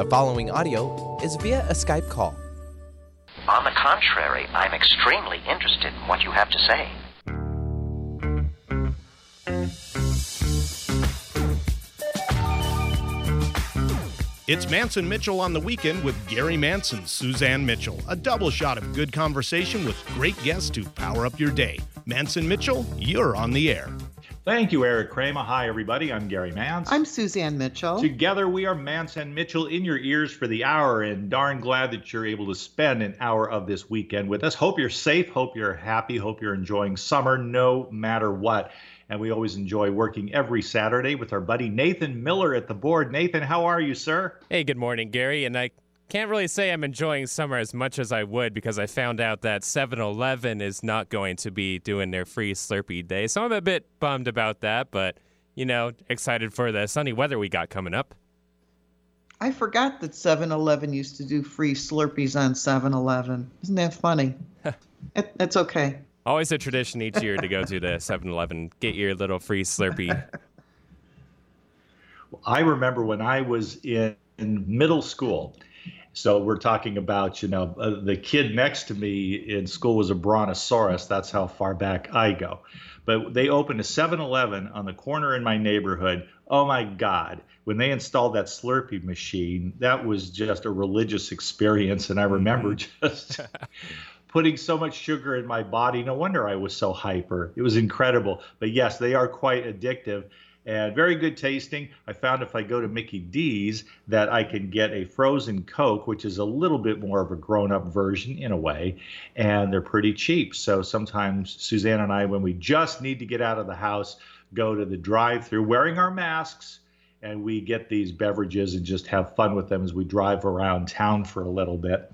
The following audio is via a Skype call. On the contrary, I'm extremely interested in what you have to say. It's Mance and Mitchell on the weekend with Gary Manson, Suzanne Mitchell. A double shot of good conversation with great guests to power up your day. Mance and Mitchell, you're on the air. Thank you, Eric Kramer. Hi, everybody. I'm Gary Mance. I'm Suzanne Mitchell. Together, we are Mance and Mitchell in your ears for the hour, and darn glad that you're able to spend an hour of this weekend with us. Hope you're safe. Hope you're happy. Hope you're enjoying summer no matter what. And we always enjoy working every Saturday with our buddy Nathan Miller at the board. Nathan, how are you, sir? Hey, good morning, Gary. And I can't really say I'm enjoying summer as much as I would because I found out that 7 Eleven is not going to be doing their free Slurpee day. So I'm a bit bummed about that, but, you know, excited for the sunny weather we got coming up. I forgot that 7 Eleven used to do free Slurpees on 7 Eleven. Isn't that funny? it, it's okay. Always a tradition each year to go to the 7 Eleven, get your little free Slurpee. I remember when I was in, in middle school. So we're talking about, you know, uh, the kid next to me in school was a brontosaurus. That's how far back I go. But they opened a 7 Eleven on the corner in my neighborhood. Oh my God. When they installed that Slurpee machine, that was just a religious experience. And I remember just putting so much sugar in my body. No wonder I was so hyper. It was incredible. But yes, they are quite addictive and very good tasting. I found if I go to Mickey D's that I can get a frozen Coke, which is a little bit more of a grown up version in a way, and they're pretty cheap. So sometimes Suzanne and I, when we just need to get out of the house, go to the drive through wearing our masks and we get these beverages and just have fun with them as we drive around town for a little bit.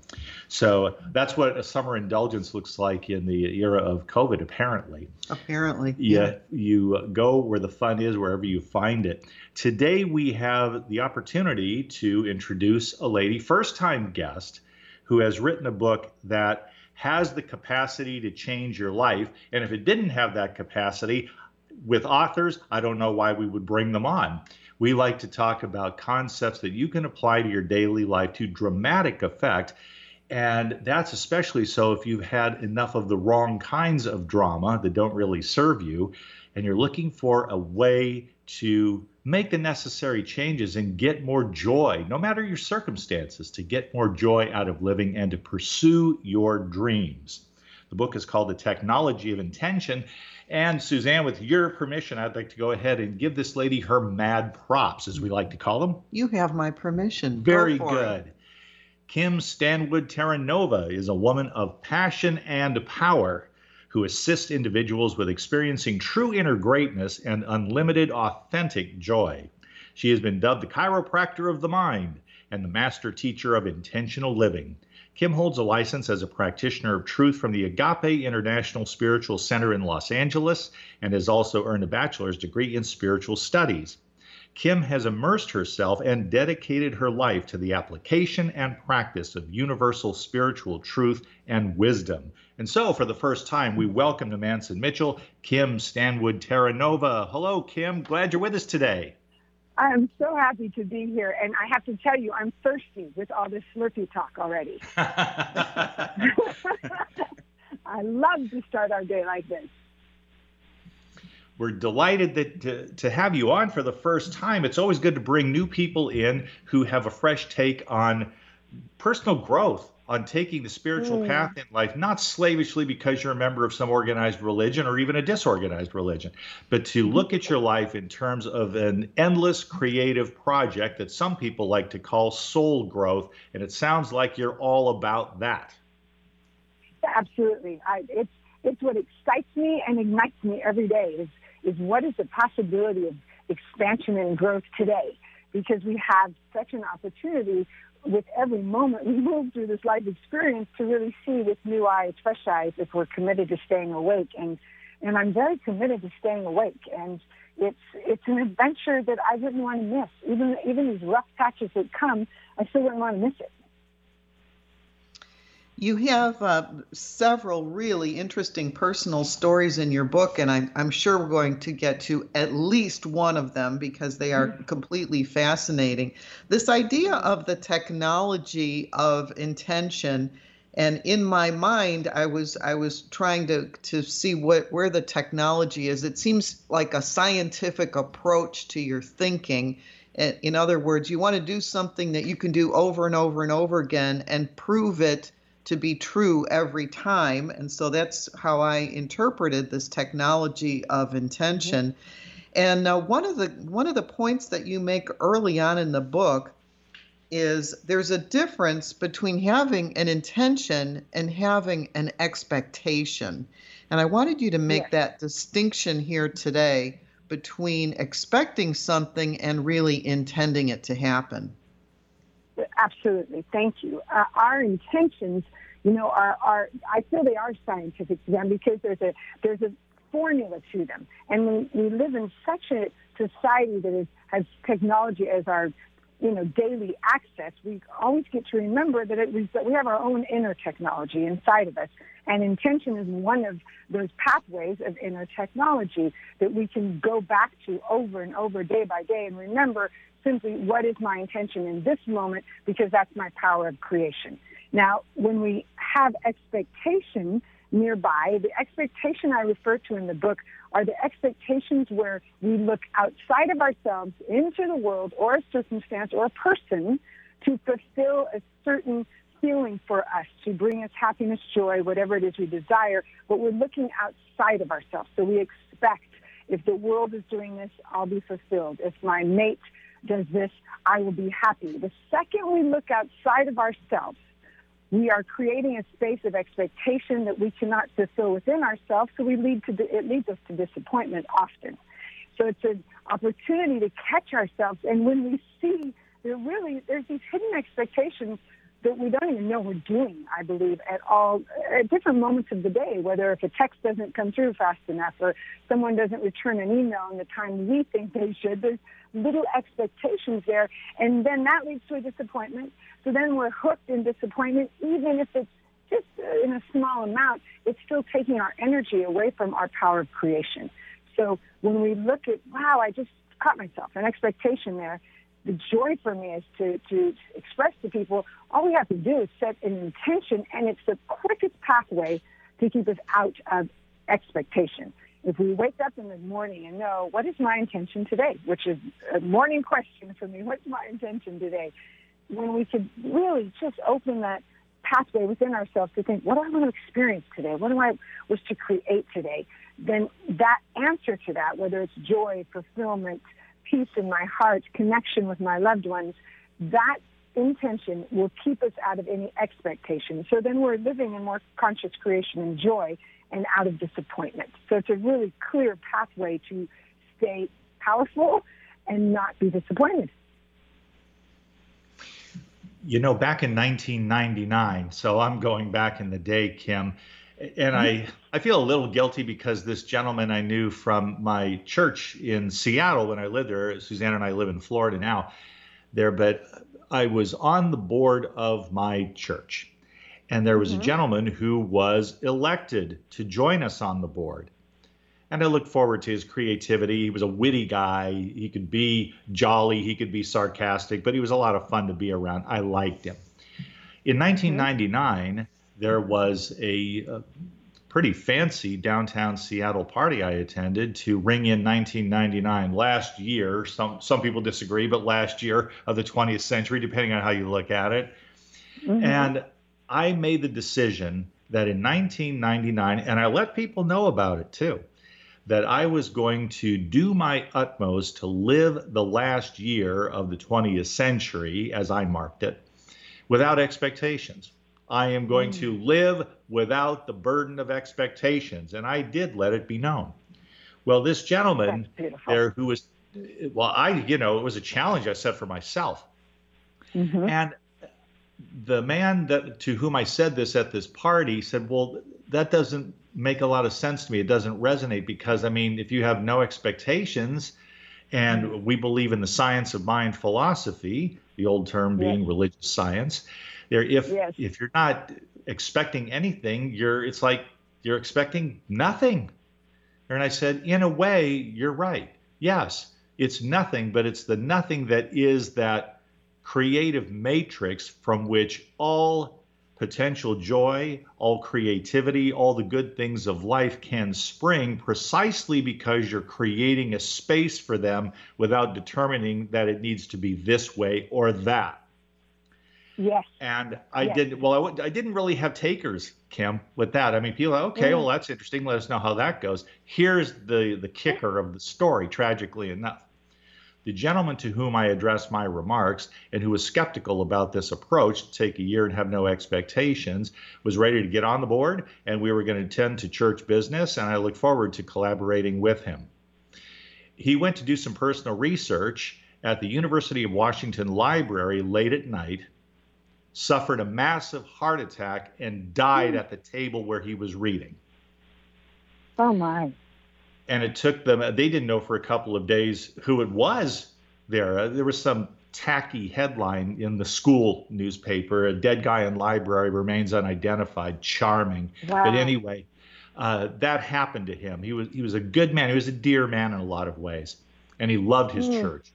So that's what a summer indulgence looks like in the era of COVID, apparently. Apparently. Yeah, you go where the fun is, wherever you find it. Today we have the opportunity to introduce a lady, first time guest, who has written a book that has the capacity to change your life. And if it didn't have that capacity, with authors, I don't know why we would bring them on we like to talk about concepts that you can apply to your daily life to dramatic effect. And that's especially so if you've had enough of the wrong kinds of drama that don't really serve you, and you're looking for a way to make the necessary changes and get more joy, no matter your circumstances, to get more joy out of living and to pursue your dreams. The book is called The Technology of Intention. And Suzanne, with your permission, I'd like to go ahead and give this lady her mad props, as we like to call them. You have my permission. Very go good. It. Kim Stanwood Terranova is a woman of passion and power who assists individuals with experiencing true inner greatness and unlimited authentic joy. She has been dubbed the chiropractor of the mind and the master teacher of intentional living. Kim holds a license as a practitioner of truth from the Agape International Spiritual Center in Los Angeles and has also earned a bachelor's degree in spiritual studies. Kim has immersed herself and dedicated her life to the application and practice of universal spiritual truth and wisdom. And so, for the first time, we welcome to Mance and Mitchell, Kim Stanwood Terranova. Hello, Kim. Glad you're with us today. I'm so happy to be here, and I have to tell you, I'm thirsty with all this Slurpee talk already. I love to start our day like this. We're delighted that to, to have you on for the first time. It's always good to bring new people in who have a fresh take on personal growth on taking the spiritual mm. path in life, not slavishly because you're a member of some organized religion or even a disorganized religion, but to mm-hmm. look at your life in terms of an endless creative project that some people like to call soul growth. And it sounds like you're all about that. Absolutely. I, it's, it's what excites me and ignites me every day is, is what is the possibility of expansion and growth today? Because we have such an opportunity with every moment we move through this life experience to really see with new eyes, fresh eyes, if we're committed to staying awake. And and I'm very committed to staying awake. And it's it's an adventure that I wouldn't want to miss. Even even these rough patches that come, I still wouldn't want to miss it. You have uh, several really interesting personal stories in your book, and I'm, I'm sure we're going to get to at least one of them because they are completely fascinating. This idea of the technology of intention, and in my mind, I was I was trying to to see what where the technology is. It seems like a scientific approach to your thinking. In other words, you want to do something that you can do over and over and over again and prove it to be true every time. And so that's how I interpreted this technology of intention. And uh, one of the one of the points that you make early on in the book is there's a difference between having an intention and having an expectation. And I wanted you to make that distinction here today between expecting something and really intending it to happen. Absolutely. Thank you. Uh, our intentions, you know, are, are, I feel they are scientific to them because there's a, there's a formula to them. And we, we live in such a society that is, has technology as our, you know, daily access. We always get to remember that it, we, that we have our own inner technology inside of us. And intention is one of those pathways of inner technology that we can go back to over and over day by day and remember simply what is my intention in this moment because that's my power of creation. Now, when we have expectation nearby, the expectation I refer to in the book are the expectations where we look outside of ourselves into the world or a circumstance or a person to fulfill a certain feeling for us, to bring us happiness, joy, whatever it is we desire, but we're looking outside of ourselves. So we expect if the world is doing this, I'll be fulfilled. If my mate does this, I will be happy. The second we look outside of ourselves, we are creating a space of expectation that we cannot fulfill within ourselves, so we lead to it leads us to disappointment often. So it's an opportunity to catch ourselves, and when we see there really there's these hidden expectations that we don't even know we're doing, I believe, at all, at different moments of the day, whether if a text doesn't come through fast enough or someone doesn't return an email in the time we think they should, there's little expectations there. And then that leads to a disappointment. So then we're hooked in disappointment, even if it's just uh, in a small amount, it's still taking our energy away from our power of creation. So when we look at, wow, I just caught myself, an expectation there, the joy for me is to, to express to people all we have to do is set an intention, and it's the quickest pathway to keep us out of expectation. If we wake up in the morning and know what is my intention today, which is a morning question for me, what's my intention today? When we could really just open that pathway within ourselves to think, what do I want to experience today? What do I wish to create today? Then that answer to that, whether it's joy, fulfillment, peace in my heart, connection with my loved ones, that intention will keep us out of any expectation. So then we're living in more conscious creation and joy and out of disappointment. So it's a really clear pathway to stay powerful and not be disappointed. You know, back in 1999, so I'm going back in the day, Kim, and I I feel a little guilty because this gentleman I knew from my church in Seattle when I lived there, Suzanne and I live in Florida now, there, but I was on the board of my church, and there was mm-hmm. a gentleman who was elected to join us on the board. And I looked forward to his creativity. He was a witty guy. He could be jolly, he could be sarcastic, but he was a lot of fun to be around. I liked him. In 1999, mm-hmm there was a, a pretty fancy downtown Seattle party I attended to ring in 1999 last year. Some some people disagree, but last year of the 20th century, depending on how you look at it. Mm-hmm. And I made the decision that in 1999, and I let people know about it too, that I was going to do my utmost to live the last year of the 20th century, as I marked it, without expectations. I am going mm. to live without the burden of expectations. And I did let it be known. Well, this gentleman there who was, well, I, you know, it was a challenge I set for myself. Mm-hmm. And the man that to whom I said this at this party said, well, that doesn't make a lot of sense to me. It doesn't resonate because, I mean, if you have no expectations, and mm-hmm. we believe in the science of mind philosophy, the old term being yes. religious science, there if yes. if you're not expecting anything, you're it's like you're expecting nothing. And I said, in a way, you're right. Yes, it's nothing, but it's the nothing that is that creative matrix from which all potential joy, all creativity, all the good things of life can spring precisely because you're creating a space for them without determining that it needs to be this way or that. Yes. And I yes. didn't, well, I w- I didn't really have takers, Kim, with that. I mean, people, okay, mm. well, that's interesting. Let us know how that goes. Here's the, the kicker of the story, tragically enough. The gentleman to whom I addressed my remarks and who was skeptical about this approach to take a year and have no expectations was ready to get on the board, and we were going to tend to church business, and I look forward to collaborating with him. He went to do some personal research at the University of Washington Library late at night suffered a massive heart attack and died at the table where he was reading. Oh my. And it took them, they didn't know for a couple of days who it was there. Uh, there was some tacky headline in the school newspaper a dead guy in library remains unidentified. Charming. Wow. But anyway, uh, that happened to him. He was, he was a good man. He was a dear man in a lot of ways. And he loved his Mm. church.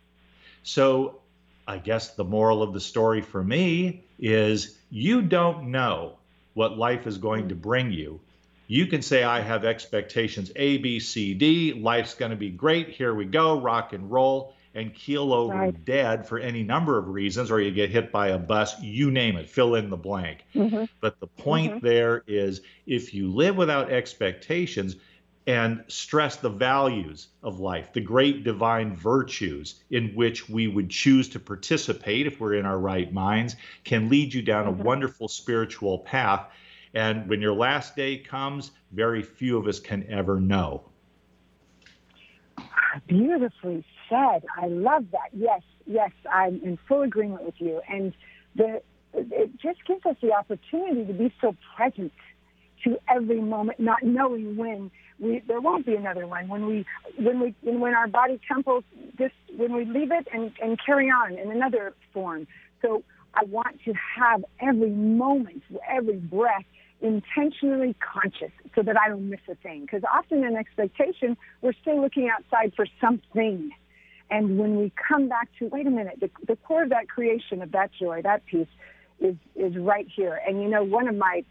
So I guess the moral of the story for me is you don't know what life is going to bring you. You can say, I have expectations A, B, C, D. Life's going to be great. Here we go, rock and roll, and keel over Right. dead for any number of reasons, or you get hit by a bus, you name it, fill in the blank. Mhm. But the point there is if you live without expectations and stress the values of life, the great divine virtues in which we would choose to participate if we're in our right minds, can lead you down a mm-hmm. wonderful spiritual path. And when your last day comes, very few of us can ever know. Beautifully said. I love that. Yes, yes, I'm in full agreement with you. And the it just gives us the opportunity to be so present to every moment, not knowing when we there won't be another one. When we when we when our body temples just when we leave it and, and carry on in another form. So I want to have every moment, every breath intentionally conscious so that I don't miss a thing. Because often in expectation, we're still looking outside for something. And when we come back to, wait a minute, the, the core of that creation, of that joy, that peace, is, is right here. And you know, one of my,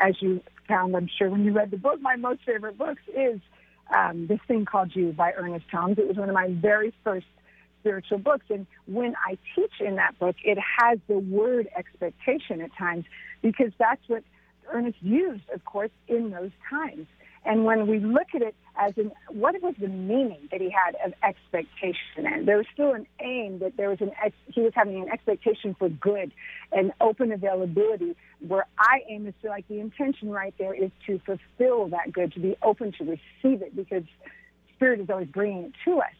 as you I'm sure when you read the book, my most favorite books is um, This Thing Called You by Ernest Holmes. It was one of my very first spiritual books. And when I teach in that book, it has the word expectation at times because that's what Ernest used, of course, in those times. And when we look at it as in what was the meaning that he had of expectation, and there was still an aim that there was an ex, he was having an expectation for good and open availability. Where I aim is to like the intention right there is to fulfill that good, to be open to receive it, because Spirit is always bringing it to us.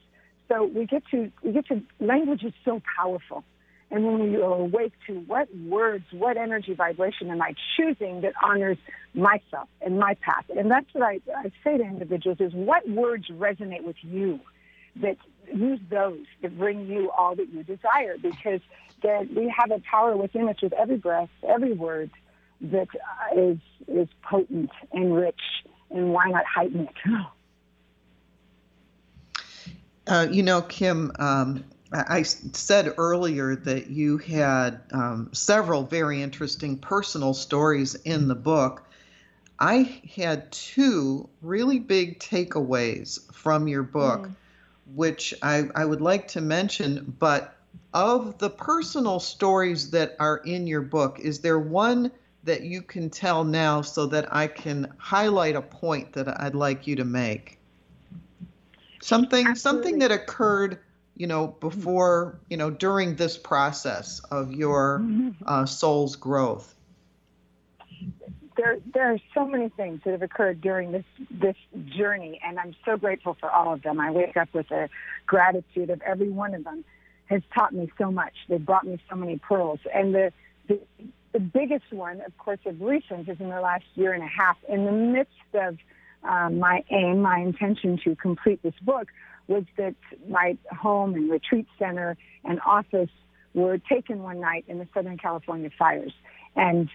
So we get to we get to language is so powerful. And when are awake to what words, what energy vibration am I choosing that honors myself and my path? And that's what I, I say to individuals is what words resonate with you that use those that bring you all that you desire because that we have a power within us with every breath, every word that is, is potent and rich. And why not heighten it? Uh, you know, Kim, um, I said earlier that you had um, several very interesting personal stories in the book. I had two really big takeaways from your book, which I, I would like to mention. But of the personal stories that are in your book, is there one that you can tell now so that I can highlight a point that I'd like you to make? Something something that occurred, you know, before, you know, during this process of your uh, soul's growth. there there are so many things that have occurred during this this journey and I'm so grateful for all of them. I wake up with a gratitude of every one of them has taught me so much. They've brought me so many pearls. And the the, the biggest one, of course, of recent is in the last year and a half. In the midst of um, my aim, my intention to complete this book was that my home and retreat center and office were taken one night in the Southern California fires. And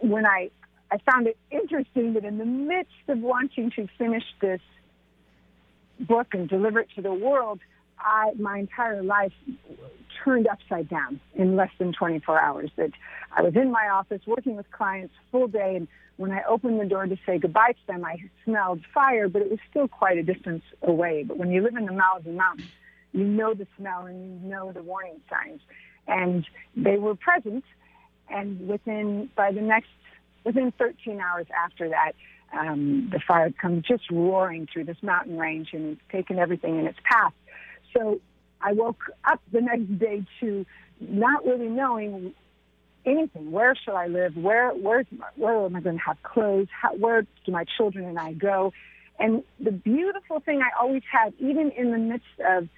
when I I found it interesting that in the midst of wanting to finish this book and deliver it to the world, I my entire life turned upside down in less than 24 hours. That I was in my office working with clients full day, and when I opened the door to say goodbye to them, I smelled fire, but it was still quite a distance away. But when you live in the Malibu Mountains, you know the smell and you know the warning signs, and they were present. And within by the next within 13 hours after that, um, the fire had come just roaring through this mountain range and it's taken everything in its path. So I woke up the next day to not really knowing anything. Where shall I live? Where where where am I going to have clothes? How, where do my children and I go? And the beautiful thing I always had, even in the midst of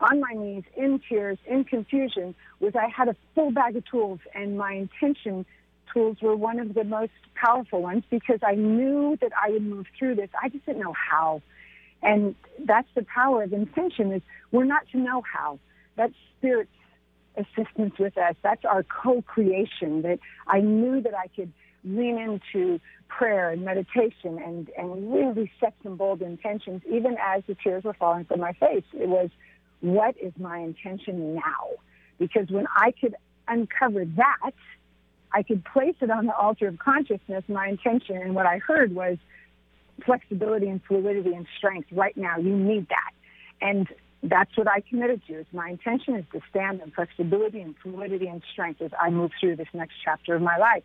on my knees, in tears, in confusion, was I had a full bag of tools, and my intention tools were one of the most powerful ones because I knew that I would move through this. I just didn't know how. And that's the power of intention is we're not to know how. That's spirit's assistance with us. That's our co-creation that I knew that I could lean into prayer and meditation and, and really set some bold intentions even as the tears were falling from my face. It was, what is my intention now? Because when I could uncover that, I could place it on the altar of consciousness, my intention, and what I heard was flexibility and fluidity and strength right now. You need that. And that's what I committed to. Is my intention is to stand in flexibility and fluidity and strength as I move through this next chapter of my life.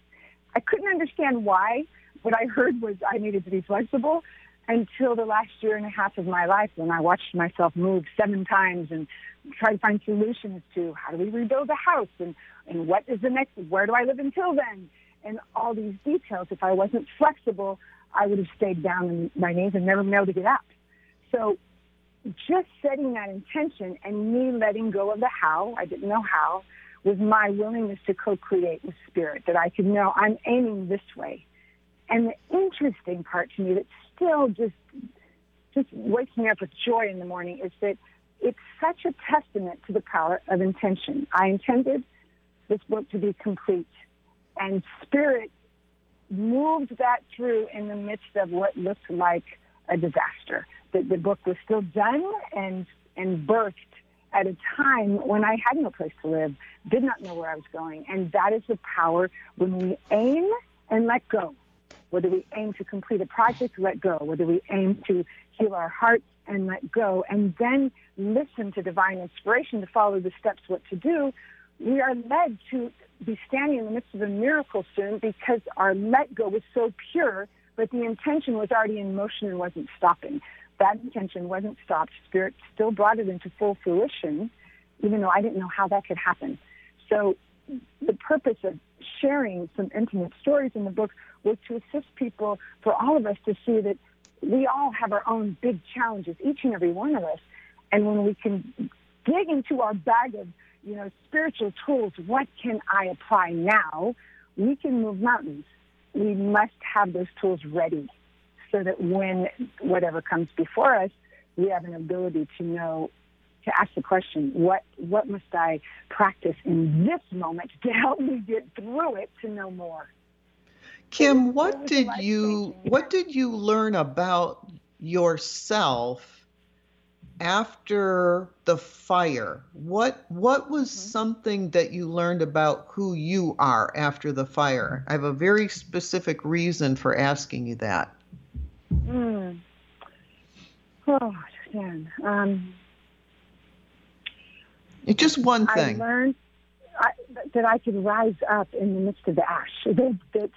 I couldn't understand why. What I heard was I needed to be flexible until the last year and a half of my life when I watched myself move seven times and try to find solutions to how do we rebuild a house and, and what is the next, where do I live until then? And all these details. If I wasn't flexible, I would have stayed down on my knees and never been able to get up. So just setting that intention and me letting go of the how, I didn't know how, was my willingness to co-create with spirit, that I could know I'm aiming this way. And the interesting part to me that still just just wakes me up with joy in the morning is that it's such a testament to the power of intention. I intended this book to be complete, and Spirit moved that through in the midst of what looked like a disaster. That the book was still done and and birthed at a time when I had no place to live, did not know where I was going, and that is the power when we aim and let go. Whether we aim to complete a project, let go. Whether we aim to heal our hearts and let go, and then listen to divine inspiration to follow the steps what to do, we are led to be standing in the midst of a miracle soon because our let go was so pure, but the intention was already in motion and wasn't stopping. That intention wasn't stopped. Spirit still brought it into full fruition, even though I didn't know how that could happen. So the purpose of sharing some intimate stories in the book was to assist people, for all of us to see that we all have our own big challenges, each and every one of us. And when we can dig into our bag of, you know, spiritual tools, what can I apply now? We can move mountains. We must have those tools ready so that when whatever comes before us, we have an ability to know to ask the question, what what must I practice in this moment to help me get through it to know more? Kim, what did you what did you learn about yourself after the fire? What what was mm-hmm. something that you learned about who you are after the fire? I have a very specific reason for asking you that. Mm. Oh, man. Um, it's just one thing. I learned I, that I could rise up in the midst of the ash. That that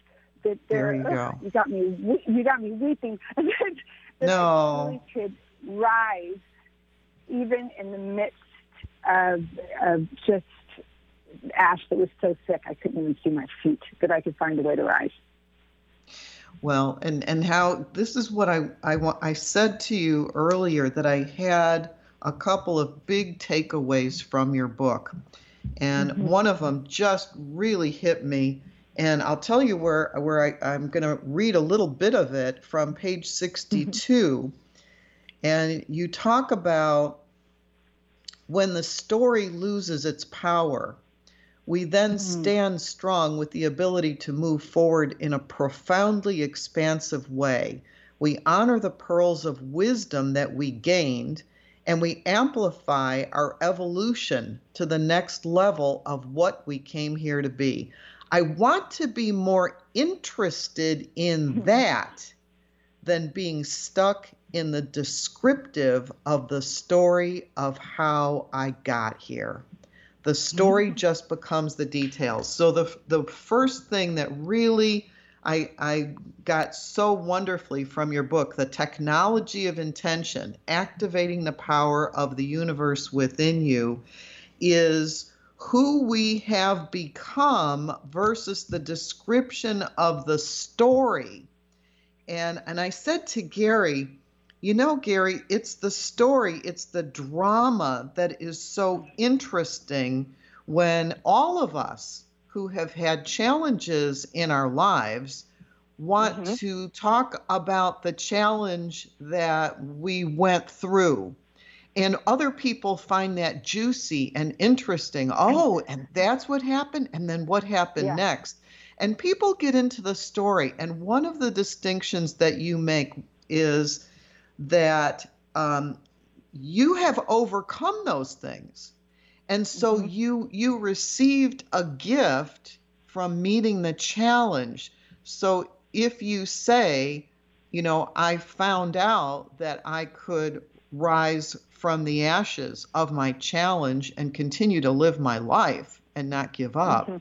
that there, you go. You got me. You got me weeping. that, that no. I could rise even in the midst of of just ash that was so thick I couldn't even see my feet. That I could find a way to rise. Well, and and how this is what I I want. I said to you earlier that I had a couple of big takeaways from your book. And mm-hmm. one of them just really hit me. And I'll tell you where, where I, I'm going to read a little bit of it from page 62. Mm-hmm. And you talk about when the story loses its power, we then Mm-hmm. stand strong with the ability to move forward in a profoundly expansive way. We honor the pearls of wisdom that we gained, and we amplify our evolution to the next level of what we came here to be. I want to be more interested in that than being stuck in the descriptive of the story of how I got here. The story mm-hmm. just becomes the details. So the the first thing that really I I got so wonderfully from your book, the technology of intention, activating the power of the universe within you, is who we have become versus the description of the story. And and I said to Gary, you know, Gary, it's the story, it's the drama that is so interesting when all of us who have had challenges in our lives want mm-hmm. to talk about the challenge that we went through. And other people find that juicy and interesting. Oh, and that's what happened. And then what happened Yeah. next? And people get into the story. And one of the distinctions that you make is that um, you have overcome those things. And so mm-hmm. you you received a gift from meeting the challenge. So if you say you know i found out that i could rise from the ashes of my challenge and continue to live my life and not give up mm-hmm.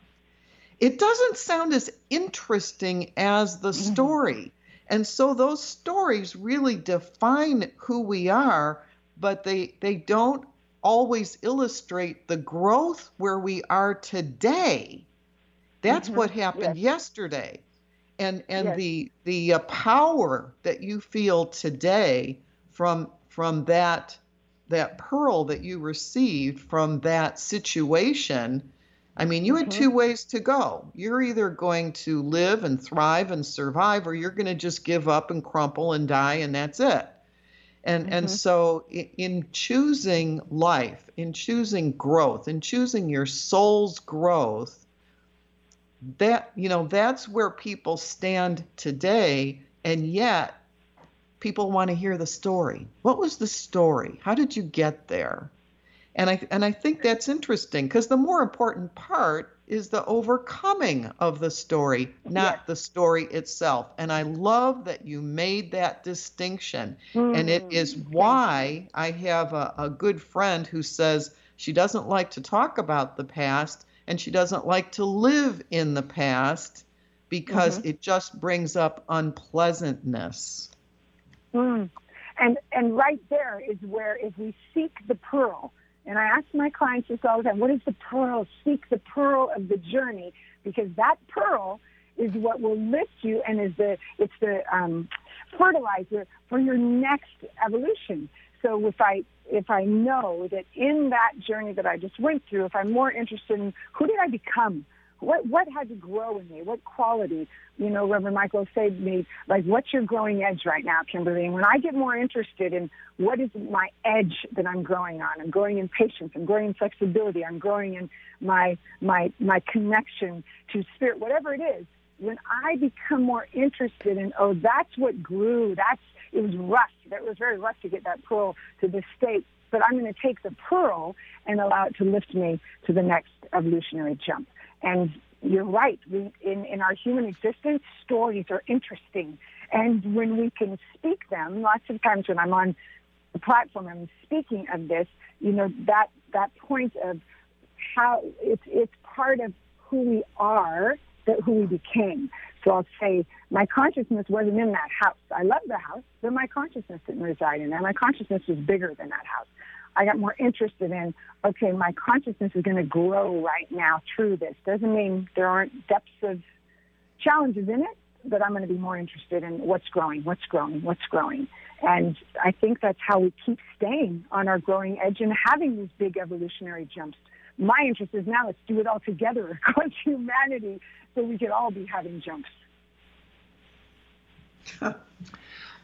it doesn't sound as interesting as the mm-hmm. story. And so those stories really define who we are, but they they don't always illustrate the growth where we are today. That's what happened yesterday. And and Yes. the the uh, power that you feel today from from that that pearl that you received from that situation I mean, you had mm-hmm. two ways to go. You're either going to live and thrive and survive, or you're going to just give up and crumple and die, and that's it. And and mm-hmm. so, in choosing life, in choosing growth, in choosing your soul's growth, that you know that's where people stand today, and yet people want to hear the story. What was the story? How did you get there? And I and I think that's interesting because the more important part is the overcoming of the story, not the story itself. And I love that you made that distinction. And it is why I have a, a good friend who says she doesn't like to talk about the past and she doesn't like to live in the past because it just brings up unpleasantness. Mm. And and right there is where if we seek the pearl, and I ask my clients this all the time, what is the pearl? Seek the pearl of the journey, because that pearl is what will lift you and is the it's the um, fertilizer for your next evolution. So if I if I know that in that journey that I just went through, if I'm more interested in who did I become, what what had to grow in me, what quality, you know, Reverend Michael said to me, like, what's your growing edge right now, Kimberly? And when I get more interested in what is my edge that I'm growing on, I'm growing in patience, I'm growing in flexibility, I'm growing in my my my connection to spirit, whatever it is. When I become more interested in, oh, that's what grew. That's it was rough. That was very rough to get that pearl to this state. But I'm going to take the pearl and allow it to lift me to the next evolutionary jump. And you're right. We, in, in our human existence, stories are interesting. And when we can speak them, lots of times when I'm on the platform, I'm speaking of this, you know, that, that point of how it's, it's part of who we are, that who we became. So I'll say, my consciousness wasn't in that house. I love the house, but my consciousness didn't reside in there. My consciousness was bigger than that house. I got more interested in, okay, my consciousness is going to grow right now through this. Doesn't mean there aren't depths of challenges in it, but I'm going to be more interested in what's growing, what's growing, what's growing. And I think that's how we keep staying on our growing edge and having these big evolutionary jumps. My interest is now let's do it all together across humanity so we could all be having jumps.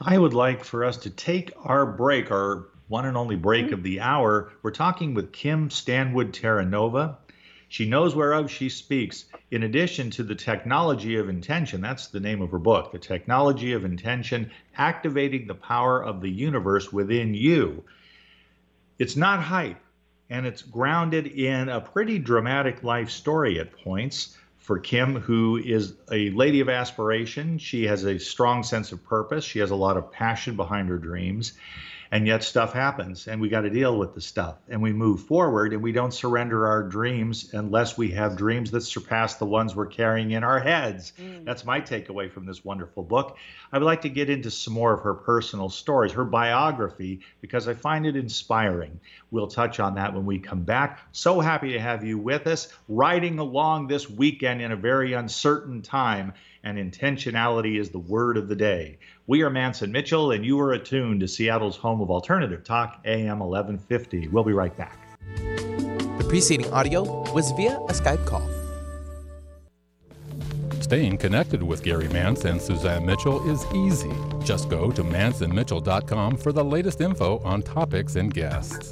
I would like for us to take our break, our one and only break mm-hmm. of the hour. We're talking with Kim Stanwood Terranova. She knows whereof she speaks. In addition to the technology of intention, that's the name of her book, The Technology of Intention Activating the Power of the Universe Within You. It's not hype, and it's grounded in a pretty dramatic life story at points for Kim, who is a lady of aspiration. She has a strong sense of purpose, she has a lot of passion behind her dreams and yet stuff happens and we got to deal with the stuff. And we move forward and we don't surrender our dreams unless we have dreams that surpass the ones we're carrying in our heads. Mm. that's my takeaway from this wonderful book. I would like to get into some more of her personal stories her biography because i find it inspiring. We'll touch on that when we come back. So happy to have you with us riding along this weekend in a very uncertain time and intentionality is the word of the day. We are Mance and Mitchell, and you are attuned to Seattle's home of alternative talk, AM 1150. We'll be right back. The preceding audio was via a Skype call. Staying connected with Gary Mance and Suzanne Mitchell is easy. Just go to manceandmitchell.com for the latest info on topics and guests.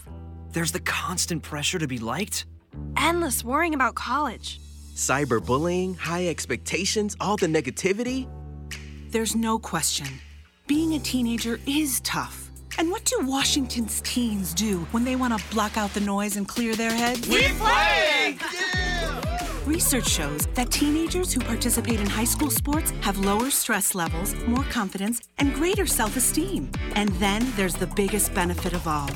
There's the constant pressure to be liked. Endless worrying about college. Cyberbullying, high expectations, all the negativity. There's no question. Being a teenager is tough. And what do Washington's teens do when they want to block out the noise and clear their heads? We play! Yeah! Research shows that teenagers who participate in high school sports have lower stress levels, more confidence, and greater self esteem. And then there's the biggest benefit of all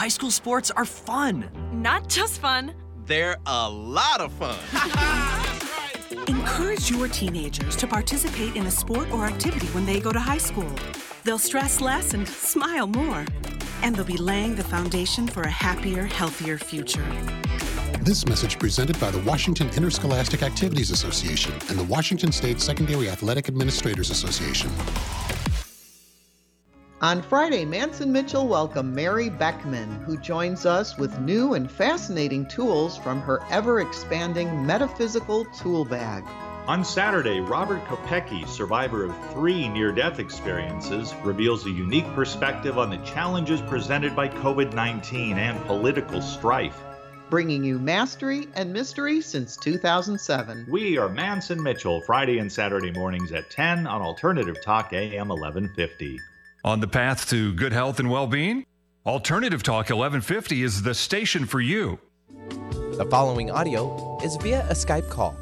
High school sports are fun. Not just fun, they're a lot of fun. Encourage your teenagers to participate in a sport or activity when they go to high school. They'll stress less and smile more. And they'll be laying the foundation for a happier, healthier future. This message presented by the Washington Interscholastic Activities Association and the Washington State Secondary Athletic Administrators Association. On Friday, Mance and Mitchell welcome Mary Beckman, who joins us with new and fascinating tools from her ever expanding metaphysical tool bag. On Saturday, Robert Kopecky, survivor of three near death experiences, reveals a unique perspective on the challenges presented by COVID 19 and political strife. Bringing you mastery and mystery since 2007. We are Mance and Mitchell, Friday and Saturday mornings at 10 on Alternative Talk AM 1150. On the path to good health and well being? Alternative Talk 1150 is the station for you. The following audio is via a Skype call.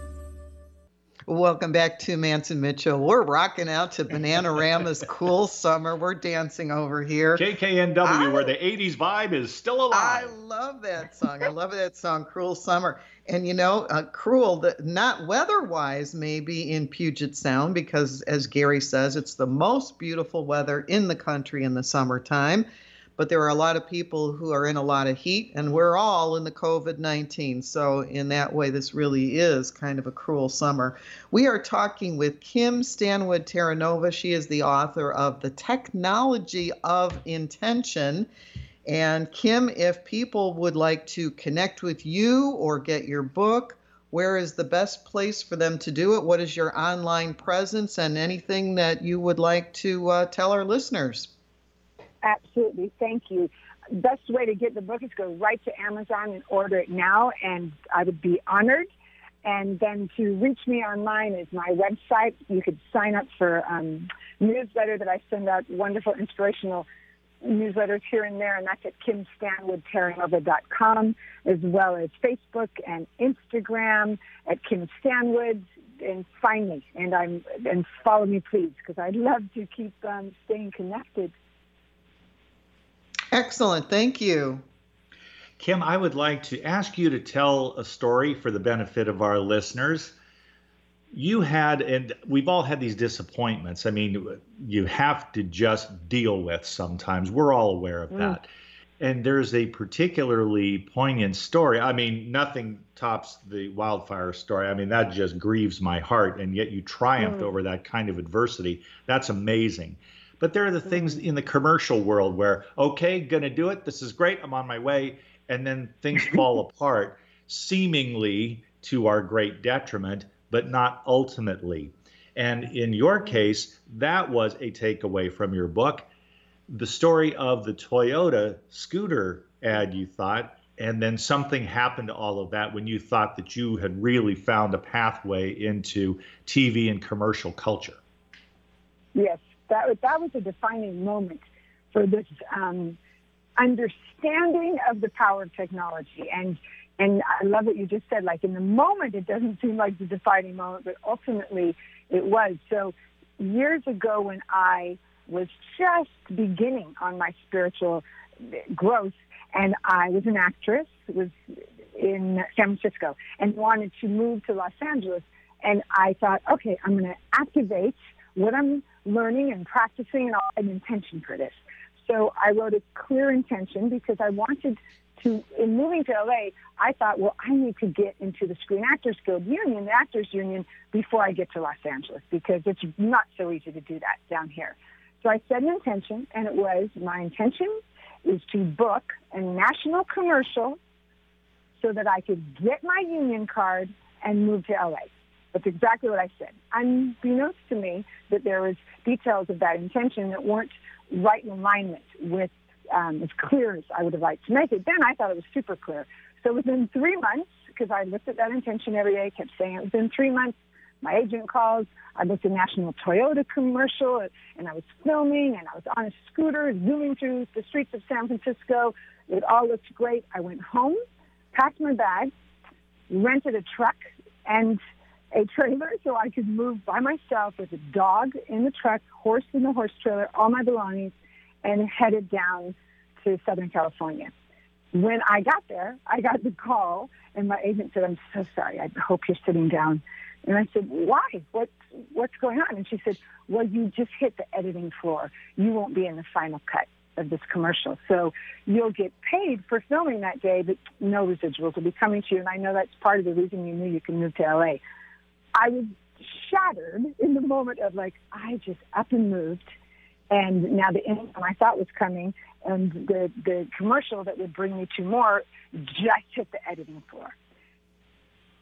Welcome back to Mance and Mitchell. We're rocking out to Bananarama's Cruel Summer. We're dancing over here. KKNW, I, where the 80s vibe is still alive. I love that song. I love that song, Cruel Summer. And you know, uh, cruel, the, not weather-wise, maybe in Puget Sound, because as Gary says, it's the most beautiful weather in the country in the summertime. But there are a lot of people who are in a lot of heat, and we're all in the COVID 19. So, in that way, this really is kind of a cruel summer. We are talking with Kim Stanwood Terranova. She is the author of The Technology of Intention. And Kim, if people would like to connect with you or get your book, where is the best place for them to do it? What is your online presence and anything that you would like to uh, tell our listeners? Absolutely. Thank you. best way to get the book is go right to Amazon and order it now, and I would be honored. And then to reach me online is my website. You could sign up for um, newsletter that I send out, wonderful inspirational newsletters here and there, and that's at kimstanwoodterranova.com, as well as Facebook and Instagram at Kim Stanwood. And find me and I'm and follow me, please, because I'd love to keep um, staying connected. Excellent, thank you. Kim, I would like to ask you to tell a story for the benefit of our listeners. You had, and we've all had these disappointments. I mean, you have to just deal with sometimes. We're all aware of that. Mm. And there's a particularly poignant story. I mean, nothing tops the wildfire story. I mean, that just grieves my heart. And yet you triumphed mm. over that kind of adversity. That's amazing. But there are the things mm. in the commercial world where, okay, gonna do it. This is great. I'm on my way and then things fall apart, seemingly to our great detriment, but not ultimately. And in your case, that was a takeaway from your book. The story of the Toyota scooter ad, you thought, and then something happened to all of that when you thought that you had really found a pathway into TV and commercial culture. Yes, that, that was a defining moment for this um, understanding of the power of technology. And and I love what you just said. Like in the moment, it doesn't seem like the defining moment, but ultimately it was. So years ago, when I was just beginning on my spiritual growth, and I was an actress, was in San Francisco, and wanted to move to Los Angeles. And I thought, okay, I'm going to activate what I'm learning and practicing, and an intention for this. So I wrote a clear intention because I wanted to, in moving to LA, I thought, well, I need to get into the Screen Actors Guild Union, the Actors Union, before I get to Los Angeles because it's not so easy to do that down here. So I set an intention, and it was my intention is to book a national commercial so that I could get my union card and move to LA. That's exactly what I said. Unbeknownst to me that there was details of that intention that weren't right in alignment with um, as clear as I would have liked to make it. Then I thought it was super clear. So within three months, because I looked at that intention every day, kept saying it within three months, my agent calls. I looked at National Toyota commercial, and I was filming, and I was on a scooter zooming through the streets of San Francisco. It all looked great. I went home, packed my bag, rented a truck, and a trailer so I could move by myself with a dog in the truck, horse in the horse trailer, all my belongings, and headed down to Southern California. When I got there, I got the call, and my agent said, "I'm so sorry. I hope you're sitting down." And I said, "Why? What's what's going on?" And she said, "Well, you just hit the editing floor. You won't be in the final cut." of this commercial. So you'll get paid for filming that day, but no residuals will be coming to you. And I know that's part of the reason you knew you could move to LA. I was shattered in the moment of like, I just up and moved. And now the income I thought was coming and the, the commercial that would bring me to more just hit the editing floor.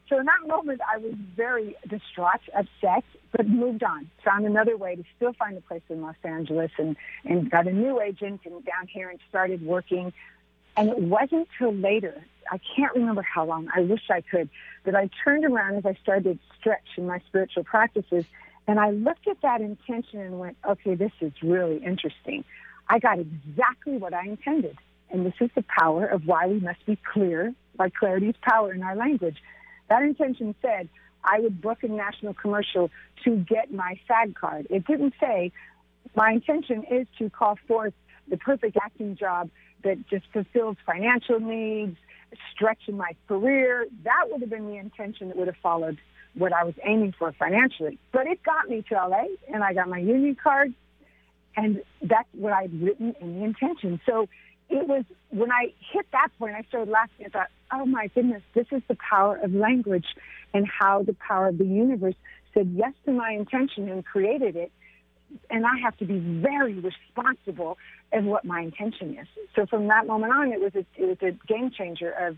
So in that moment, I was very distraught, upset, but moved on. Found another way to still find a place in Los Angeles and, and got a new agent and down here and started working. And it wasn't till later I can't remember how long. I wish I could. But I turned around as I started stretch in my spiritual practices, and I looked at that intention and went, okay, this is really interesting. I got exactly what I intended. And this is the power of why we must be clear, why clarity is power in our language. That intention said, I would book a national commercial to get my SAG card. It didn't say, my intention is to call forth the perfect acting job that just fulfills financial needs, stretching my career. That would have been the intention that would have followed what I was aiming for financially. But it got me to LA and I got my union card and that's what I'd written in the intention. So it was when I hit that point, I started laughing. I thought, oh my goodness, this is the power of language and how the power of the universe said yes to my intention and created it. And I have to be very responsible of what my intention is. So from that moment on, it was a, it was a game changer of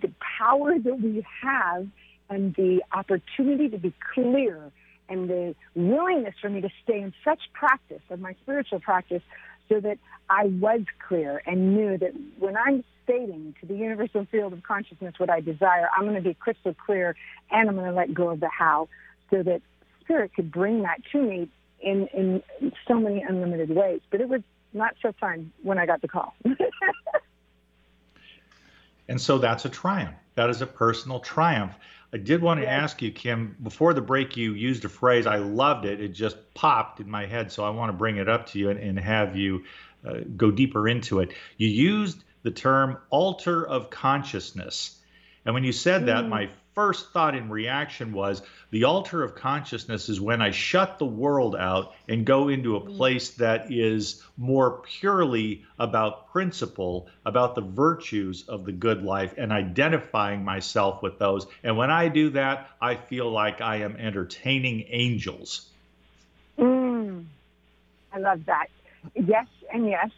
the power that we have and the opportunity to be clear and the willingness for me to stay in such practice of my spiritual practice so that I was clear and knew that when I'm stating to the universal field of consciousness what I desire, I'm going to be crystal clear and I'm going to let go of the how so that spirit could bring that to me in, in so many unlimited ways. But it was not so fun when I got the call. and so that's a triumph. That is a personal triumph. I did want to yeah. ask you, Kim, before the break, you used a phrase. I loved it. It just popped in my head. So I want to bring it up to you and, and have you uh, go deeper into it. You used the term altar of consciousness. And when you said that, mm. my first thought and reaction was the altar of consciousness is when I shut the world out and go into a place that is more purely about principle, about the virtues of the good life, and identifying myself with those. And when I do that, I feel like I am entertaining angels. Mm, I love that. Yes, and yes.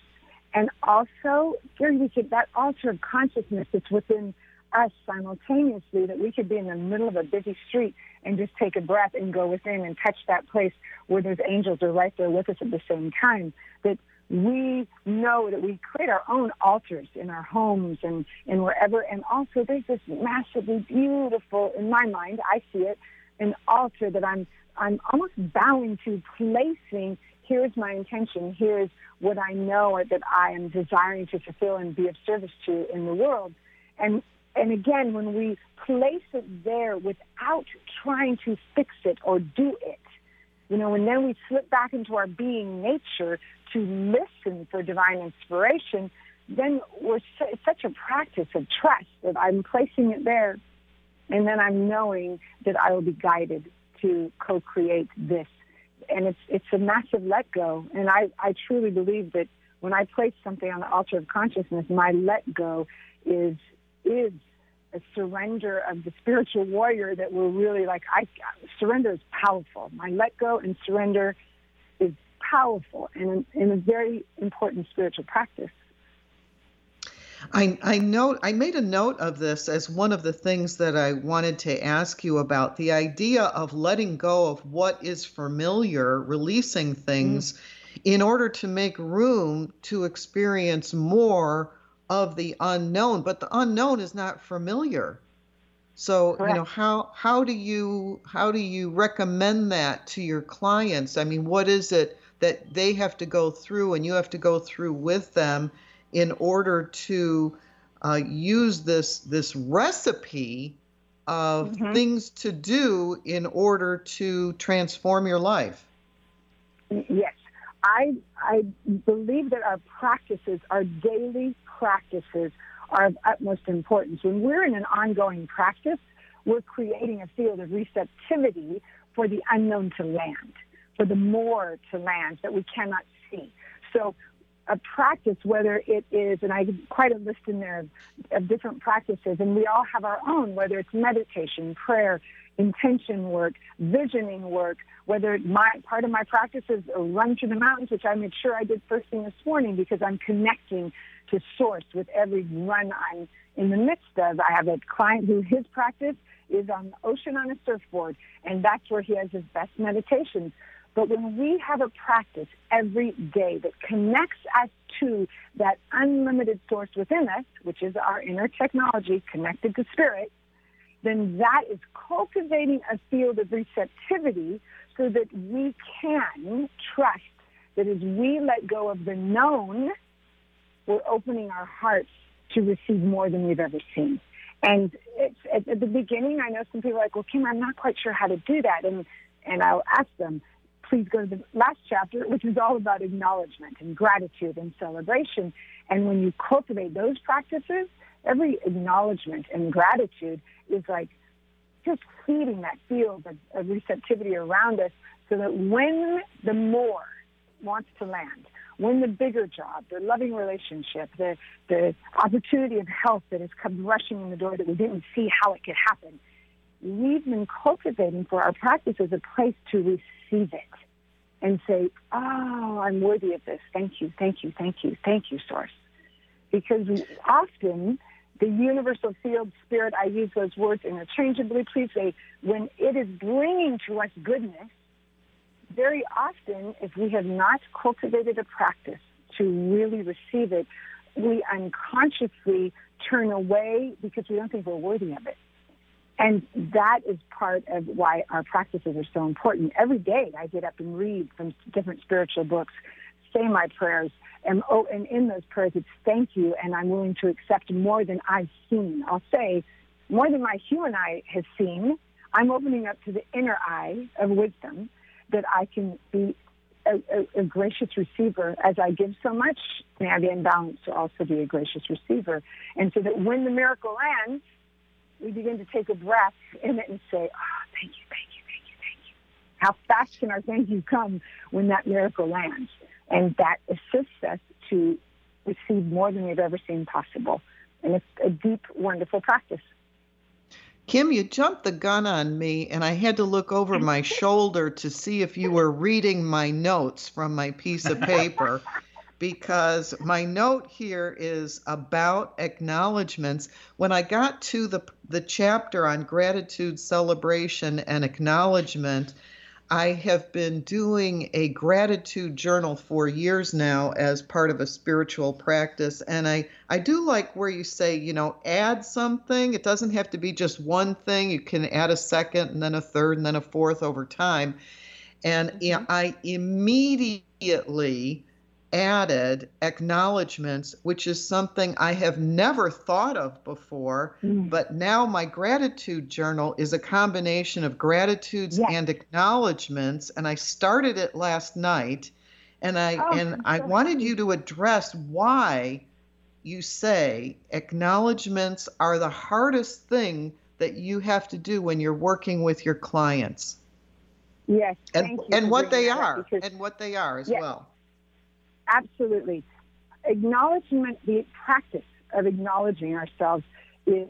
And also, Gary, we could, that altar of consciousness that's within us simultaneously that we could be in the middle of a busy street and just take a breath and go within and touch that place where those angels are right there with us at the same time. That we know that we create our own altars in our homes and, and wherever. And also there's this massively beautiful, in my mind, I see it, an altar that I'm, I'm almost bowing to placing here's my intention, here's what I know that I am desiring to fulfill and be of service to in the world. And and again, when we place it there without trying to fix it or do it, you know, and then we slip back into our being nature to listen for divine inspiration, then we're su- it's such a practice of trust that I'm placing it there, and then I'm knowing that I will be guided to co-create this. And it's it's a massive let go, and I I truly believe that when I place something on the altar of consciousness, my let go is is a surrender of the spiritual warrior that we're really like I surrender is powerful. My let go and surrender is powerful and in a very important spiritual practice. I, I note I made a note of this as one of the things that I wanted to ask you about the idea of letting go of what is familiar, releasing things mm in order to make room to experience more of the unknown, but the unknown is not familiar. So, Correct. you know, how how do you how do you recommend that to your clients? I mean, what is it that they have to go through and you have to go through with them in order to uh, use this this recipe of mm-hmm. things to do in order to transform your life? Yes, I I believe that our practices, our daily practices are of utmost importance. When we're in an ongoing practice, we're creating a field of receptivity for the unknown to land, for the more to land that we cannot see. So a practice, whether it is, and I quite a list in there of, of, different practices, and we all have our own, whether it's meditation, prayer, intention work, visioning work, whether my part of my practice is a run to the mountains, which I made sure I did first thing this morning because I'm connecting to source with every run I'm in the midst of. I have a client who his practice is on the ocean on a surfboard, and that's where he has his best meditations. But when we have a practice every day that connects us to that unlimited source within us, which is our inner technology connected to spirit, then that is cultivating a field of receptivity so that we can trust that as we let go of the known, we're opening our hearts to receive more than we've ever seen. And at, at the beginning, I know some people are like, well, Kim, I'm not quite sure how to do that. And, and I'll ask them, please go to the last chapter, which is all about acknowledgement and gratitude and celebration. And when you cultivate those practices, every acknowledgement and gratitude is like just feeding that field of, of receptivity around us so that when the more wants to land, when the bigger job, the loving relationship, the, the opportunity of health that has come rushing in the door that we didn't see how it could happen, we've been cultivating for our practice as a place to receive it and say, oh, I'm worthy of this. Thank you, thank you, thank you, thank you, Source. Because often the universal field spirit, I use those words interchangeably, please say, when it is bringing to us goodness, very often, if we have not cultivated a practice to really receive it, we unconsciously turn away because we don't think we're worthy of it. And that is part of why our practices are so important. Every day I get up and read from different spiritual books, say my prayers, and oh, and in those prayers it's thank you, and I'm willing to accept more than I've seen. I'll say more than my human eye has seen. I'm opening up to the inner eye of wisdom that I can be a, a, a, gracious receiver as I give so much. May I be in balance to also be a gracious receiver. And so that when the miracle ends, we begin to take a breath in it and say, oh, thank you, thank you, thank you, thank you. How fast can our thank you come when that miracle lands? And that assists us to receive more than we've ever seen possible. And it's a deep, wonderful practice. Kim, you jumped the gun on me, and I had to look over my shoulder to see if you were reading my notes from my piece of paper. because my note here is about acknowledgments. When I got to the the chapter on gratitude, celebration, and acknowledgement, I have been doing a gratitude journal for years now as part of a spiritual practice. And I, I do like where you say, you know, add something. It doesn't have to be just one thing. You can add a second and then a third and then a fourth over time. And mm-hmm. I immediately added acknowledgments, which is something I have never thought of before. Mm. But now my gratitude journal is a combination of gratitudes yes. and acknowledgments. And I started it last night. And I oh, and I wanted you to address why you say acknowledgments are the hardest thing that you have to do when you're working with your clients. Yes, and, and what they are, and what they are as yes. well. Absolutely. Acknowledgement, the practice of acknowledging ourselves is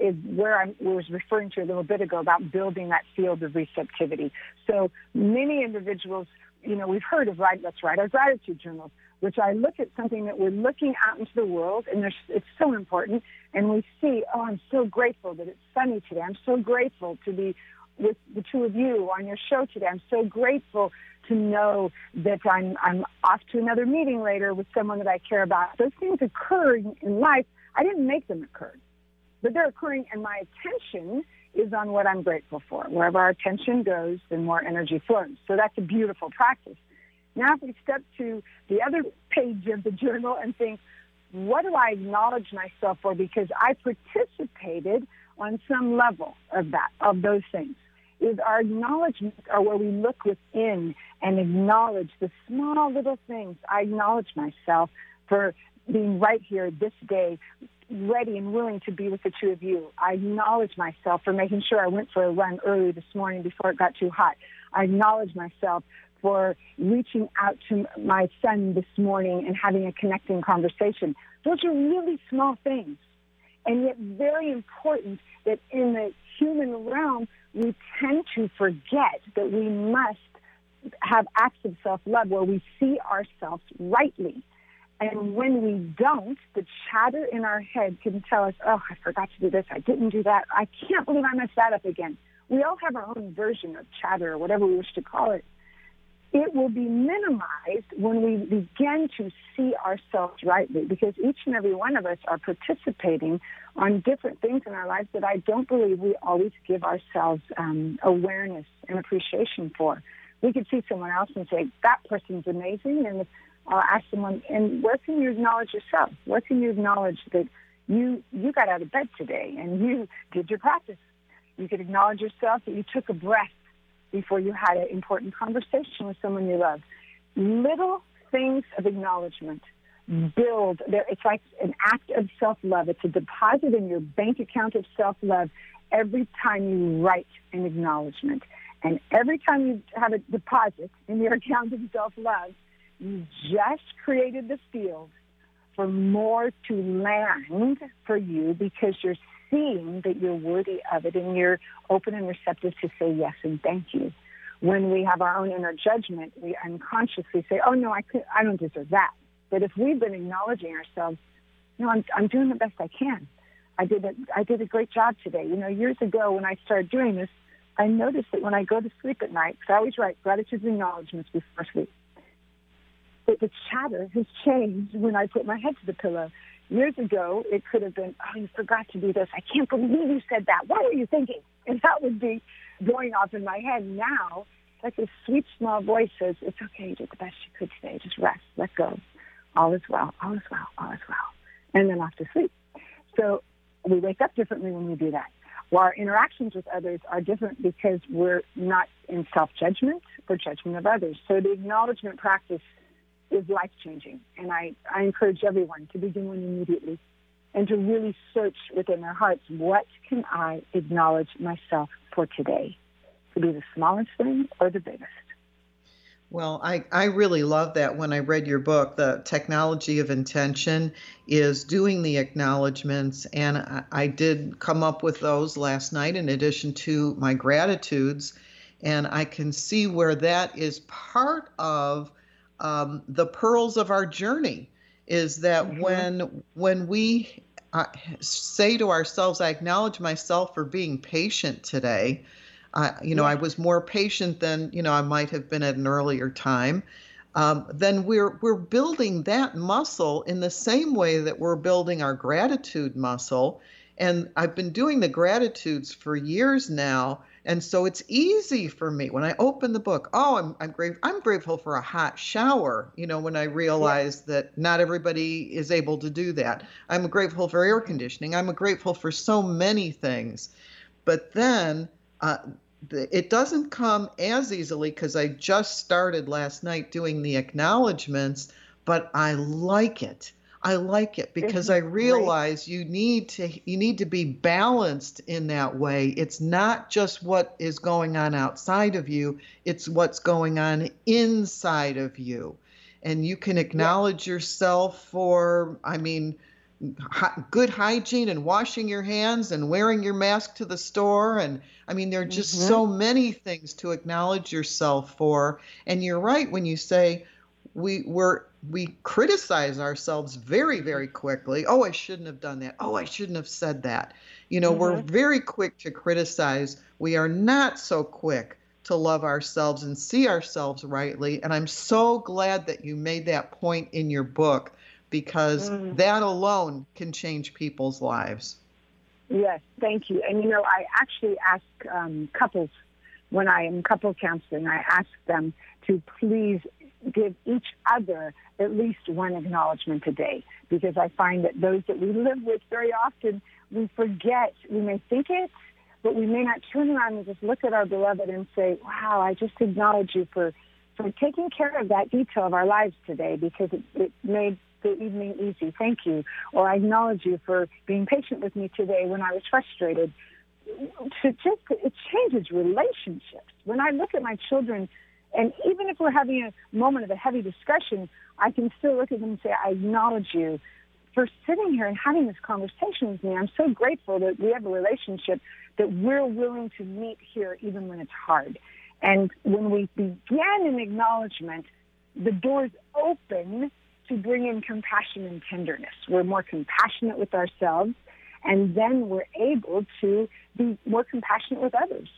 is where I was referring to a little bit ago about building that field of receptivity. So many individuals, you know, we've heard of write, let's write our gratitude journals, which I look at something that we're looking out into the world, and it's so important. And we see, oh, I'm so grateful that it's sunny today. I'm so grateful to be with the two of you on your show today. I'm so grateful to know that I'm I'm off to another meeting later with someone that I care about. Those things occur in life. I didn't make them occur, but they're occurring, and my attention is on what I'm grateful for. Wherever our attention goes, then more energy flows. So that's a beautiful practice. Now, if we step to the other page of the journal and think, what do I acknowledge myself for? Because I participated on some level of that, of those things is our acknowledgement are where we look within and acknowledge the small little things. I acknowledge myself for being right here this day, ready and willing to be with the two of you. I acknowledge myself for making sure I went for a run early this morning before it got too hot. I acknowledge myself for reaching out to my son this morning and having a connecting conversation. Those are really small things, and yet very important that in the human realm, we tend to forget that we must have acts of self-love where we see ourselves rightly. And when we don't, the chatter in our head can tell us, oh, I forgot to do this. I didn't do that. I can't believe I messed that up again. We all have our own version of chatter or whatever we wish to call it it will be minimized when we begin to see ourselves rightly because each and every one of us are participating on different things in our lives that I don't believe we always give ourselves um, awareness and appreciation for. We could see someone else and say, that person's amazing. And I'll ask someone, and where can you acknowledge yourself? Where can you acknowledge that you, you got out of bed today and you did your practice? You could acknowledge yourself that you took a breath before you had an important conversation with someone you love. Little things of acknowledgement build there it's like an act of self-love it's a deposit in your bank account of self-love every time you write an acknowledgement and every time you have a deposit in your account of self-love you just created the field for more to land for you because you're seeing that you're worthy of it and you're open and receptive to say yes and thank you. When we have our own inner judgment, we unconsciously say, oh no, I, could, I don't deserve that. But if we've been acknowledging ourselves, know, I'm, I'm doing the best I can. I did a, I did a great job today. You know, years ago when I started doing this, I noticed that when I go to sleep at night, because I always write gratitude and acknowledgments before sleep, But the chatter has changed when I put my head to the pillow. Years ago, it could have been, oh, you forgot to do this. I can't believe you said that. What were you thinking? And that would be going off in my head. Now, like this sweet small voice says, it's okay. You did the best you could today. Just rest. Let go. All is well. All is well. All is well. And then off to sleep. So we wake up differently when we do that. While our interactions with others are different because we're not in self-judgment or judgment of others. So the acknowledgement practice is life-changing. And I, I encourage everyone to begin one immediately and to really search within their hearts, what can I acknowledge myself for today? To be the smallest thing or the biggest. Well, I, I really love that when I read your book. The technology of intention is doing the acknowledgments, and I, I did come up with those last night in addition to my gratitudes. And I can see where that is part of um, the pearls of our journey is that mm-hmm. when when we uh, say to ourselves, I acknowledge myself for being patient today I, you know, yeah. I was more patient than you know I might have been at an earlier time. Um, then we're we're building that muscle in the same way that we're building our gratitude muscle. And I've been doing the gratitudes for years now, and so it's easy for me when I open the book. Oh, I'm I'm grateful. I'm grateful for a hot shower. You know, when I realize yeah. that not everybody is able to do that. I'm grateful for air conditioning. I'm grateful for so many things, but then uh, it doesn't come as easily because I just started last night doing the acknowledgments, but I like it. I like it because I realize you need to you need to be balanced in that way. It's not just what is going on outside of you, it's what's going on inside of you. And you can acknowledge yourself for I mean good hygiene and washing your hands and wearing your mask to the store and i mean there are just mm-hmm. so many things to acknowledge yourself for and you're right when you say we were we criticize ourselves very very quickly oh i shouldn't have done that oh i shouldn't have said that you know mm-hmm. we're very quick to criticize we are not so quick to love ourselves and see ourselves rightly and i'm so glad that you made that point in your book because mm. that alone can change people's lives. Yes, thank you. And you know, I actually ask um, couples when I am couple counseling, I ask them to please give each other at least one acknowledgement a day because I find that those that we live with very often we forget, we may think it, but we may not turn around and just look at our beloved and say, wow, I just acknowledge you for, for taking care of that detail of our lives today because it, it made the evening easy. Thank you. Or I acknowledge you for being patient with me today when I was frustrated. To just it changes relationships. When I look at my children, and even if we're having a moment of a heavy discussion, I can still look at them and say, I acknowledge you for sitting here and having this conversation with me. I'm so grateful that we have a relationship that we're willing to meet here even when it's hard. And when we begin an acknowledgement, the doors open to bring in compassion and tenderness. We're more compassionate with ourselves, and then we're able to be more compassionate with others.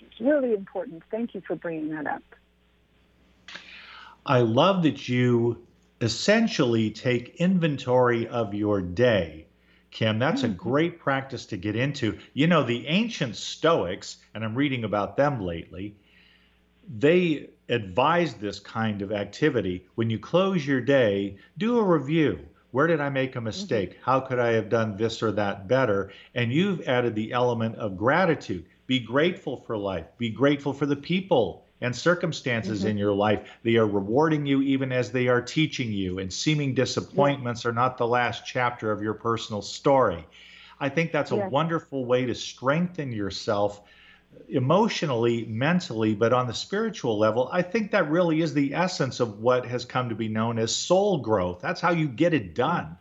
It's really important. Thank you for bringing that up. I love that you essentially take inventory of your day. Kim, that's mm-hmm. a great practice to get into. You know, the ancient Stoics, and I'm reading about them lately, they advised this kind of activity. When you close your day, do a review. Where did I make a mistake? Mm-hmm. How could I have done this or that better? And you've added the element of gratitude. Be grateful for life. Be grateful for the people and circumstances mm-hmm. in your life. They are rewarding you even as they are teaching you, and seeming disappointments yeah. are not the last chapter of your personal story. I think that's a yeah. wonderful way to strengthen yourself emotionally, mentally, but on the spiritual level, I think that really is the essence of what has come to be known as soul growth. That's how you get it done.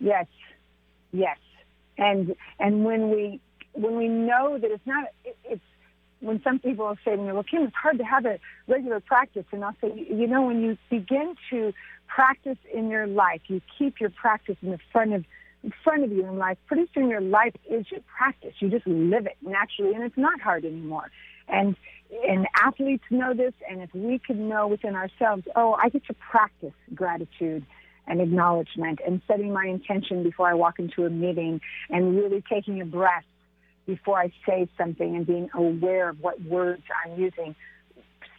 Yes, yes, and and when we when we know that it's not it, it's when some people say to me, "Well, Kim, it's hard to have a regular practice," and I'll say, you know, when you begin to practice in your life, you keep your practice in the front of in front of you in life, pretty soon your life is your practice. You just live it naturally, and it's not hard anymore. And and athletes know this, and if we could know within ourselves, oh, I get to practice gratitude and acknowledgement and setting my intention before I walk into a meeting and really taking a breath before I say something and being aware of what words I'm using.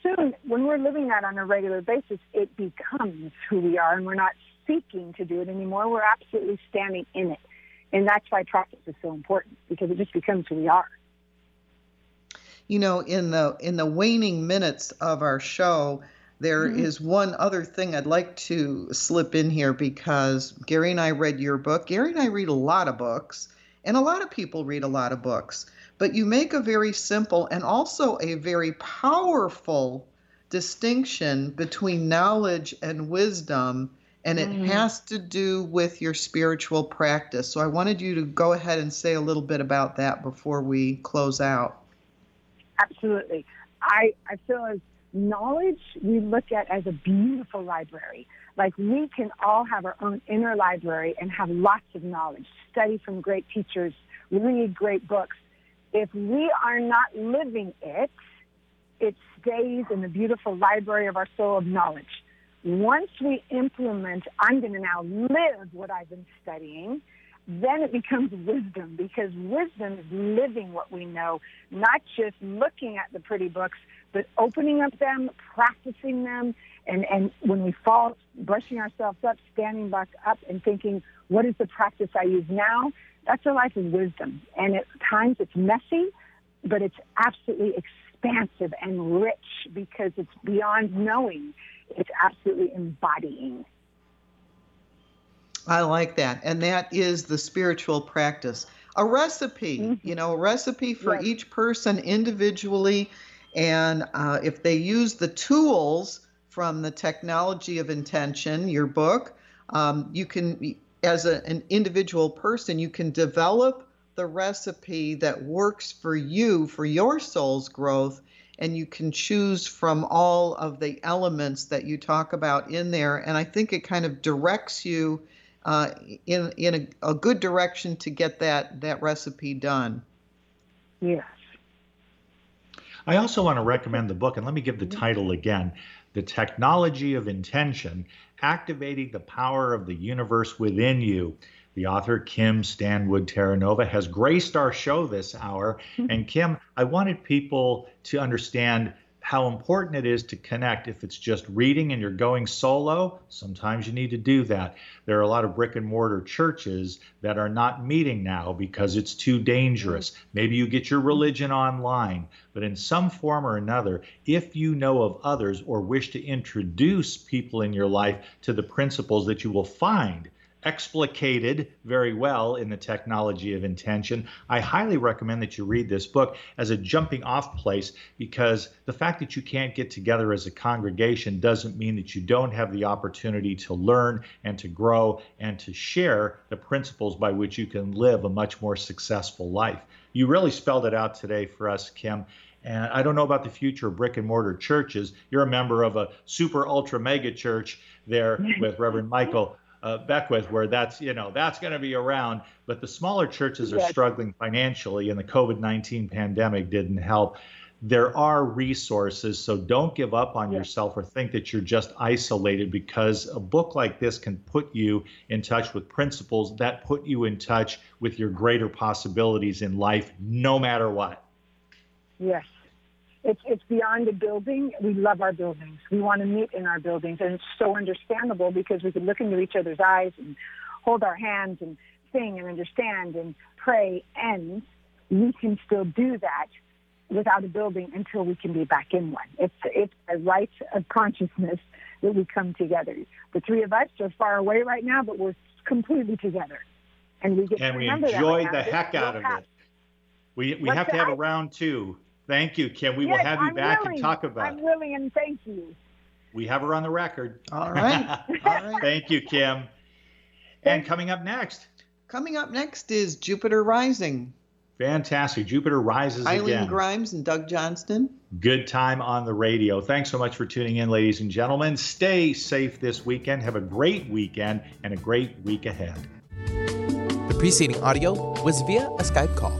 Soon, when we're living that on a regular basis, it becomes who we are, and we're not seeking to do it anymore. We're absolutely standing in it. And that's why practice is so important because it just becomes who we are. You know, in the in the waning minutes of our show, there mm-hmm. is one other thing I'd like to slip in here because Gary and I read your book. Gary and I read a lot of books, and a lot of people read a lot of books. But you make a very simple and also a very powerful distinction between knowledge and wisdom, and it mm. has to do with your spiritual practice. So I wanted you to go ahead and say a little bit about that before we close out. Absolutely. I, I feel as knowledge we look at as a beautiful library. Like we can all have our own inner library and have lots of knowledge, study from great teachers, read great books. If we are not living it, it stays in the beautiful library of our soul of knowledge. Once we implement, I'm going to now live what I've been studying, then it becomes wisdom because wisdom is living what we know, not just looking at the pretty books, but opening up them, practicing them, and, and when we fall, brushing ourselves up, standing back up and thinking, what is the practice I use now? That's a life of wisdom. And at times it's messy, but it's absolutely expansive and rich because it's beyond knowing. It's absolutely embodying. I like that. And that is the spiritual practice. A recipe, mm-hmm. you know, a recipe for yes. each person individually and uh, if they use the tools from the Technology of Intention, your book, um, you can, as a, an individual person, you can develop the recipe that works for you, for your soul's growth, and you can choose from all of the elements that you talk about in there. And I think it kind of directs you uh, in in a, a good direction to get that that recipe done. Yes. I also want to recommend the book, and let me give the mm-hmm. title again The Technology of Intention Activating the Power of the Universe Within You. The author, Kim Stanwood Terranova, has graced our show this hour. Mm-hmm. And Kim, I wanted people to understand how important it is to connect. If it's just reading and you're going solo, sometimes you need to do that. There are a lot of brick and mortar churches that are not meeting now because it's too dangerous. Maybe you get your religion online, but in some form or another, if you know of others or wish to introduce people in your life to the principles that you will find explicated very well in the technology of intention. I highly recommend that you read this book as a jumping off place because the fact that you can't get together as a congregation doesn't mean that you don't have the opportunity to learn and to grow and to share the principles by which you can live a much more successful life. You really spelled it out today for us, Kim. And I don't know about the future of brick and mortar churches. You're a member of a super ultra mega church there with Reverend Michael uh, Beckwith, where that's you know that's going to be around. But the smaller churches are struggling financially, and the COVID nineteen pandemic didn't help. There are resources, so don't give up on yourself or think that you're just isolated because a book like this can put you in touch with principles that put you in touch with your greater possibilities in life, no matter what. Yes. It's, it's beyond a building. We love our buildings. We want to meet in our buildings. And it's so understandable because we can look into each other's eyes and hold our hands and sing and understand and pray. And we can still do that without a building until we can be back in one. It's, it's a right of consciousness that we come together. The three of us are far away right now, but we're completely together. And we get and we enjoy the heck out of it. We, we have to have a round two. Thank you, Kim. We yes, will have you I'm back willing. and talk about I'm willing and thank you. We have her on the record. All right. All right. thank you, Kim. And coming up next. Coming up next is Jupiter Rising. Fantastic. Jupiter rises Eileen again. Grimes and Doug Johnston. Good time on the radio. Thanks so much for tuning in, ladies and gentlemen. Stay safe this weekend. Have a great weekend and a great week ahead. The preceding audio was via a Skype call.